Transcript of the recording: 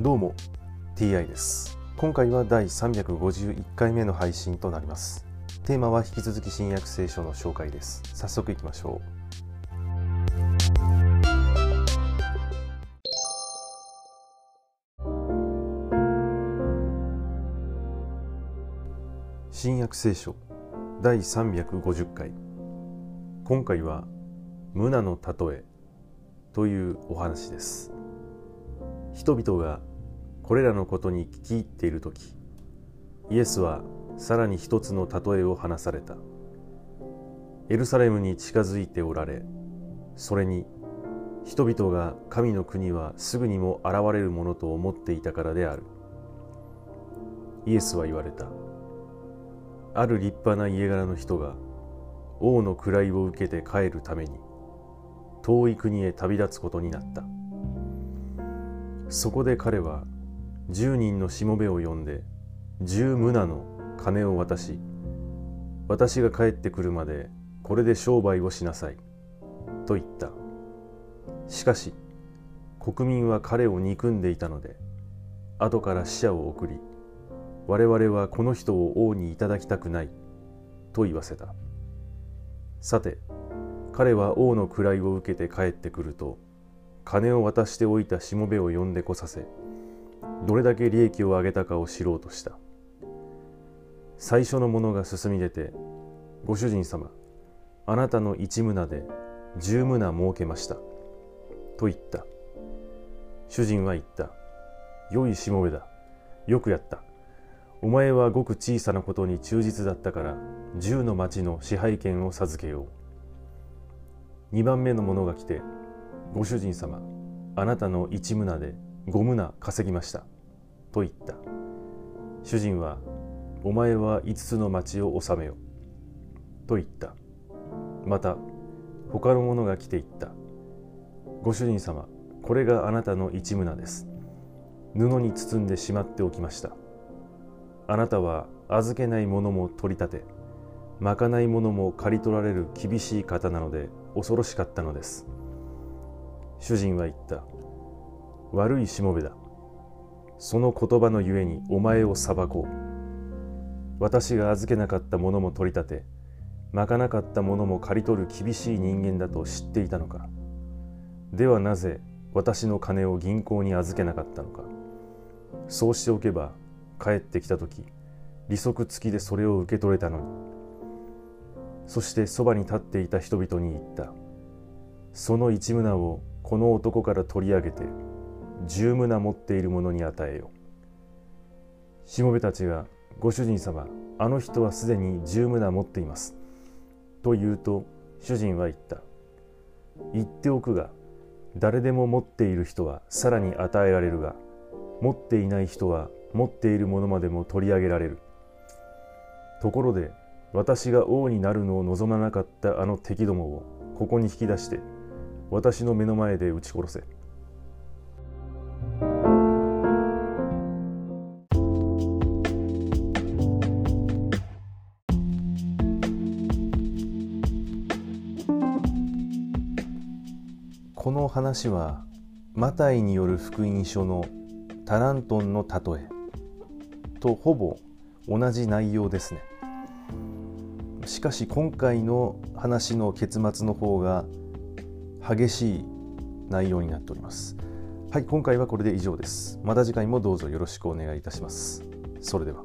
どうも TI です。今回は第351回目の配信となります。テーマは引き続き新約聖書の紹介です。早速いきましょう。新約聖書第350回。今回は「無名の例え」というお話です。人々がこれらのことに聞き入っている時イエスはさらに一つの例えを話された。エルサレムに近づいておられそれに人々が神の国はすぐにも現れるものと思っていたからである。イエスは言われた。ある立派な家柄の人が王の位を受けて帰るために遠い国へ旅立つことになった。そこで彼は十人のしもべを呼んで十棟の金を渡し私が帰ってくるまでこれで商売をしなさいと言った。しかし国民は彼を憎んでいたので後から死者を送り我々はこの人を王にいただきたくないと言わせた。さて彼は王の位を受けて帰ってくると金を渡しておいたしもべを呼んでこさせどれだけ利益を上げたかを知ろうとした。最初の者が進み出てご主人様あなたの一棟で十棟儲けました。と言った。主人は言った。良いしもべだ。よくやった。お前はごく小さなことに忠実だったから十の町の支配権を授けよう。二番目の者が来てご主人様あなたの一棟で五棟稼ぎました。と言った。主人はお前は五つの町を治めよ。と言った。また他の者が来て言った。ご主人様これがあなたの一棟です。布に包んでしまっておきました。あなたは預けないものも取り立てまかないものも刈り取られる厳しい方なので恐ろしかったのです。主人は言った。悪いしもべだ。その言葉のゆえにお前を裁こう。私が預けなかったものも取り立てまかなかったものも刈り取る厳しい人間だと知っていたのか。ではなぜ私の金を銀行に預けなかったのか。そうしておけば帰ってきた時利息付きでそれを受け取れたのに。そしてそばに立っていた人々に言った。その一棟をこの男から取り上げて十棟持っている者に与えよしもべたちがご主人様あの人はすでに十棟持っています。と言うと主人は言った。言っておくが誰でも持っている人はさらに与えられるが持っていない人は持っているものまでも取り上げられる。ところで私が王になるのを望まなかったあの敵どもをここに引き出して私の目の前で撃ち殺せ。この話はマタイによる福音書のタラントンの例えとほぼ同じ内容ですね。しかし今回の話の結末の方が激しい内容になっております。はい今回はこれで以上です。また次回もどうぞよろしくお願いいたします。それでは。